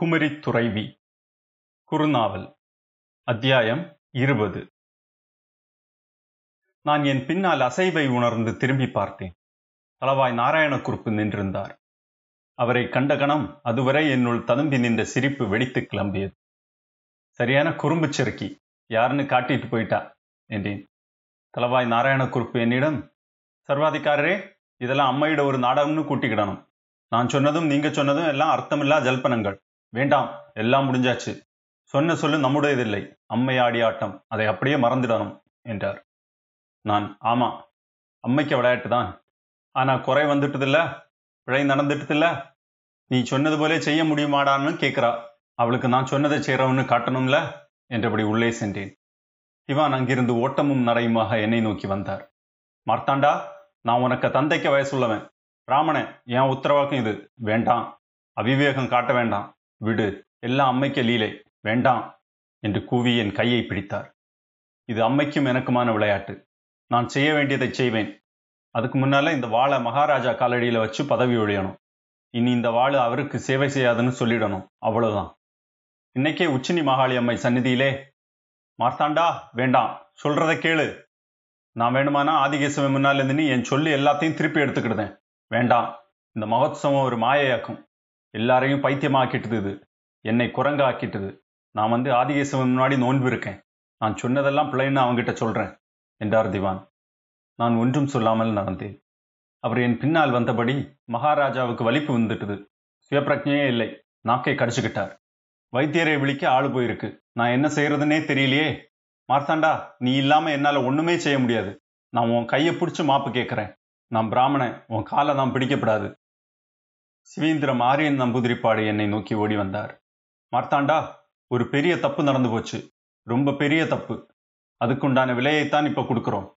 குமரித் துறைவி குறுநாவல் அத்தியாயம் இருபது. நான் என் பின்னால் அசைவை உணர்ந்து திரும்பி பார்த்தேன். அளவாய் நாராயணக்குறுப்பு நின்றிருந்தார். அவரை கண்ட கணம் அதுவரை என்னுள் ததும்பி நின்ற சிரிப்பு வெடித்து கிளம்பியது. சரியான குறும்பு செருக்கி யாருன்னு காட்டிட்டு போயிட்டா? என்றேன். தளவாய் நாராயணக்குறுப்பு என்னிடம் சர்வாதிகாரரே இதெல்லாம் அம்மையிட ஒரு நாடகம்னு கூட்டிக்கிடணும். நான் சொன்னதும் நீங்க சொன்னதும் எல்லாம் அர்த்தமில்லா ஜல்பனங்கள். வேண்டாம் எல்லாம் முடிஞ்சாச்சு. சொன்ன சொல்லு நம்முடையதில்லை. அம்மையாடி ஆட்டம் அதை அப்படியே மறந்துடணும் என்றார். நான் ஆமா அம்மைக்கு விளையாட்டு தான் ஆனா குறை வந்துட்டதில்ல பிழை நடந்துட்டதில்ல. நீ சொன்னது போலே செய்ய முடியுமாடான்னு கேட்கிறா. அவளுக்கு நான் சொன்னதை செய்கிறவன்னு காட்டணும்ல என்றபடி உள்ளே சென்றேன். இவான் அங்கிருந்து ஓட்டமும் நடையுமாக என்னை நோக்கி வந்தார். மார்த்தாண்டா நான் உனக்கு தந்தைக்கு வயசுள்ளவன். பிராமணன் என் உத்தரவாக்கம் இது. வேண்டாம் அவிவேகம் காட்ட வேண்டாம். விடு எல்லாம் அம்மைக்கு லீலை. வேண்டாம் என்று கூவி என் கையை பிடித்தார். இது அம்மைக்கும் எனக்குமான விளையாட்டு. நான் செய்ய வேண்டியதை செய்வேன். அதுக்கு முன்னால இந்த வாழை மகாராஜா காலடியில வச்சு பதவி ஒழியணும். இனி இந்த வாள் அவருக்கு சேவை செய்யாதுன்னு சொல்லிடணும். அவ்வளவுதான். இன்னைக்கே உச்சினி மகாளி அம்மை சந்நிதியிலே மார்த்தாண்டா வேண்டாம் சொல்றதை கேளு. நான் வேணுமானா ஆதிகேசவன் முன்னால் இருந்து நீ என் சொல்லி எல்லாத்தையும் திருப்பி எடுத்துக்கிடுதேன். வேண்டாம் இந்த மகோத்சவம் ஒரு மாயையாக்கும். எல்லாரையும் பைத்தியமாக்கிட்டுது இது. என்னை குரங்காக்கிட்டுது. நான் வந்து ஆதிகேசவன் முன்னாடி நோன்பு இருக்கேன். நான் சொன்னதெல்லாம் பிள்ளைன்னு அவங்கிட்ட சொல்றேன் என்றார் திவான். நான் ஒன்றும் சொல்லாமல் நடந்தேன். அவர் என் பின்னால் வந்தபடி மகாராஜாவுக்கு வலிப்பு வந்துட்டுது. சுயப்பிரஜையே இல்லை நாக்கை கடிச்சுக்கிட்டார். வைத்தியரை விழிக்க ஆள் போயிருக்கு. நான் என்ன செய்யறதுன்னே தெரியலையே. மார்த்தாண்டா நீ இல்லாம என்னால ஒண்ணுமே செய்ய முடியாது. நான் உன் கையை பிடிச்சி மாப்பு கேட்குறேன் நான் பிராமணன் உன் காலை நான் பிடிக்கப்படாது சிவீந்திரம் ஆரியன் நம்பூதிரிப்பாடு என்னை நோக்கி ஓடி வந்தார். மார்த்தாண்டா ஒரு பெரிய தப்பு நடந்து போச்சு. ரொம்ப பெரிய தப்பு. அதுக்குண்டான விலையைத்தான் இப்ப கொடுக்குறோம்.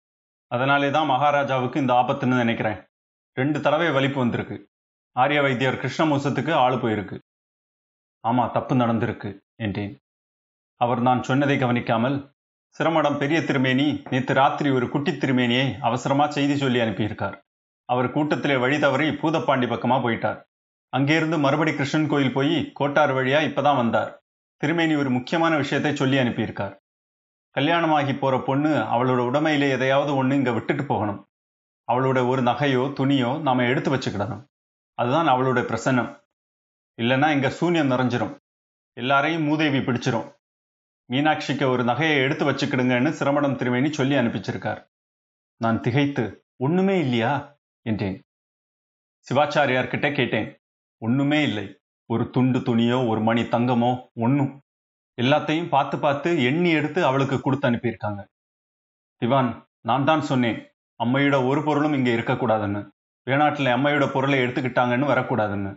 அதனாலே தான் மகாராஜாவுக்கு இந்த ஆபத்துன்னு நினைக்கிறேன். ரெண்டு தடவை வலிப்பு வந்திருக்கு. ஆரிய வைத்தியர் கிருஷ்ணமூசத்துக்கு ஆள் போயிருக்கு. ஆமா தப்பு நடந்திருக்கு என்றேன். அவர் நான் சொன்னதை கவனிக்காமல் சிரமடம் பெரிய திருமேனி நேற்று ராத்திரி ஒரு குட்டி திருமேனியை அவசரமா செய்தி சொல்லி அனுப்பியிருக்கார். அவர் கூட்டத்திலே வழி தவறி பூதப்பாண்டி பக்கமா போயிட்டார். அங்கேருந்து மறுபடி கிருஷ்ணன் கோயில் போய் கோட்டார் வழியா இப்பதான் வந்தார். திருமேனி ஒரு முக்கியமான விஷயத்தை சொல்லி அனுப்பியிருக்கார். கல்யாணமாகி போற பொண்ணு அவளோட உடமையிலே எதையாவது ஒண்ணு இங்க விட்டுட்டு போகணும். அவளோட ஒரு நகையோ துணியோ நாம எடுத்து வச்சுக்கிடணும். அதுதான் அவளோட பிரசன்னம். இல்லைன்னா இங்க சூன்யம் நிறைஞ்சிரும். எல்லாரையும் மூதேவி பிடிச்சிரும். மீனாட்சிக்கு ஒரு நகையை எடுத்து வச்சுக்கிடுங்கன்னு சிரமணம் திருமேனி சொல்லி அனுப்பிச்சிருக்கார். நான் திகைத்து ஒண்ணுமே இல்லையா? என்றேன். சிவாச்சாரியார்கிட்ட கேட்டேன். ஒண்ணுமே இல்லை. ஒரு துண்டு துணியோ ஒரு மணி தங்கமோ ஒன்னும் எல்லாத்தையும் பார்த்து பார்த்து எண்ணி எடுத்து அவளுக்கு கொடுத்து அனுப்பியிருக்காங்க. திவான் நான் தான் சொன்னேன் அம்மையோட ஒரு பொருளும் இங்க இருக்கக்கூடாதுன்னு. வேணாட்டில் அம்மையோட பொருளை எடுத்துக்கிட்டாங்கன்னு வரக்கூடாதுன்னு.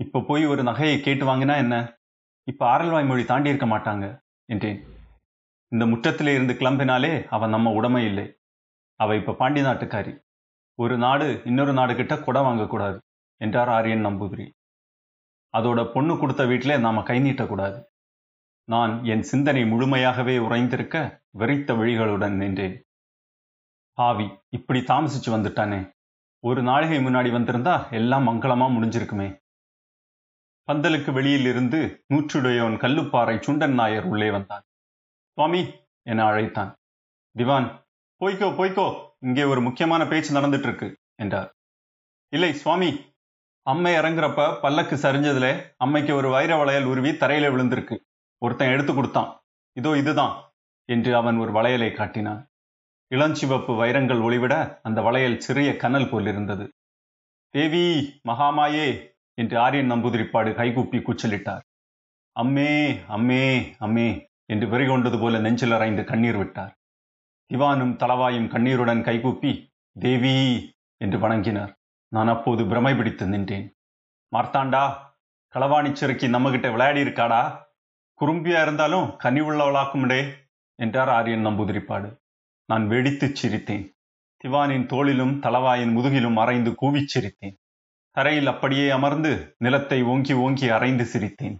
இப்ப போய் ஒரு நகையை கேட்டு வாங்கினா என்ன? இப்ப ஆரல்வாய் மொழி தாண்டி இருக்க மாட்டாங்க என்றேன். இந்த முற்றத்திலே இருந்து கிளம்பினாலே அவன் நம்ம உடமை இல்லை. அவ இப்ப பாண்டி நாட்டுக்காரி ஒரு நாடு இன்னொரு நாடு கிட்ட கொடை வாங்கக்கூடாது. என்றார் ஆரியன் நம்பூதிரி அதோட பொண்ணு கொடுத்த வீட்டிலே நாம கை நீட்டக்கூடாது. நான் என் சிந்தனை முழுமையாகவே உறைந்திருக்க வெறித்த விழிகளுடன் நின்றேன். ஆவி இப்படி தாமசிச்சு வந்துட்டானே. ஒரு நாளிகை முன்னாடி வந்திருந்தா எல்லாம் மங்களமா முடிஞ்சிருக்குமே. பந்தலுக்கு வெளியில் இருந்து நூற்றுடையவன் கல்லுப்பாறை சுண்டன் நாயர் உள்ளே வந்தான். சுவாமி என அழைத்தான். திவான் போய்க்கோ போய்க்கோ இங்கே ஒரு முக்கியமான பேச்சு நடந்துட்டு இருக்கு என்றார். இல்லை சுவாமி அம்மை இறங்குறப்ப பல்லக்கு சரிஞ்சதுல அம்மைக்கு ஒரு வைர வளையல் உருவி தரையில விழுந்திருக்கு. ஒருத்தன் எடுத்து கொடுத்தான். இதோ இதுதான் என்று அவன் ஒரு வளையலை காட்டினான். இளஞ்சிவப்பு வைரங்கள் ஒளிவிட அந்த வளையல் சிறிய கனல் போல் இருந்தது தேவி மகாமாயே என்று ஆரியன் நம்பூதிரிப்பாடு கைகூப்பி கூச்சலிட்டார். அம்மே அம்மே அம்மே என்று வெறிகொண்டது போல நெஞ்சில் அறைந்து கண்ணீர் விட்டார். திவானும் தலவாயும் கண்ணீருடன் கைகூப்பி தேவி என்று வணங்கினார். நான் அப்போது பிரமை பிடித்து நின்றேன். மார்த்தாண்டா களவாணி சிறுக்கி நம்மகிட்ட விளையாடி இருக்காடா குறும்பியா இருந்தாலும் கனி உள்ளவளாக்கும்டே என்றார் ஆரியன் நம்பூதிரிப்பாடு. நான் வெடித்துச் சிரித்தேன். திவானின் தோளிலும் தலவாயின் முதுகிலும் அரைந்து கூவிச் சிரித்தேன். தரையில் அப்படியே அமர்ந்து நிலத்தை ஓங்கி ஓங்கி அரைந்து சிரித்தேன்.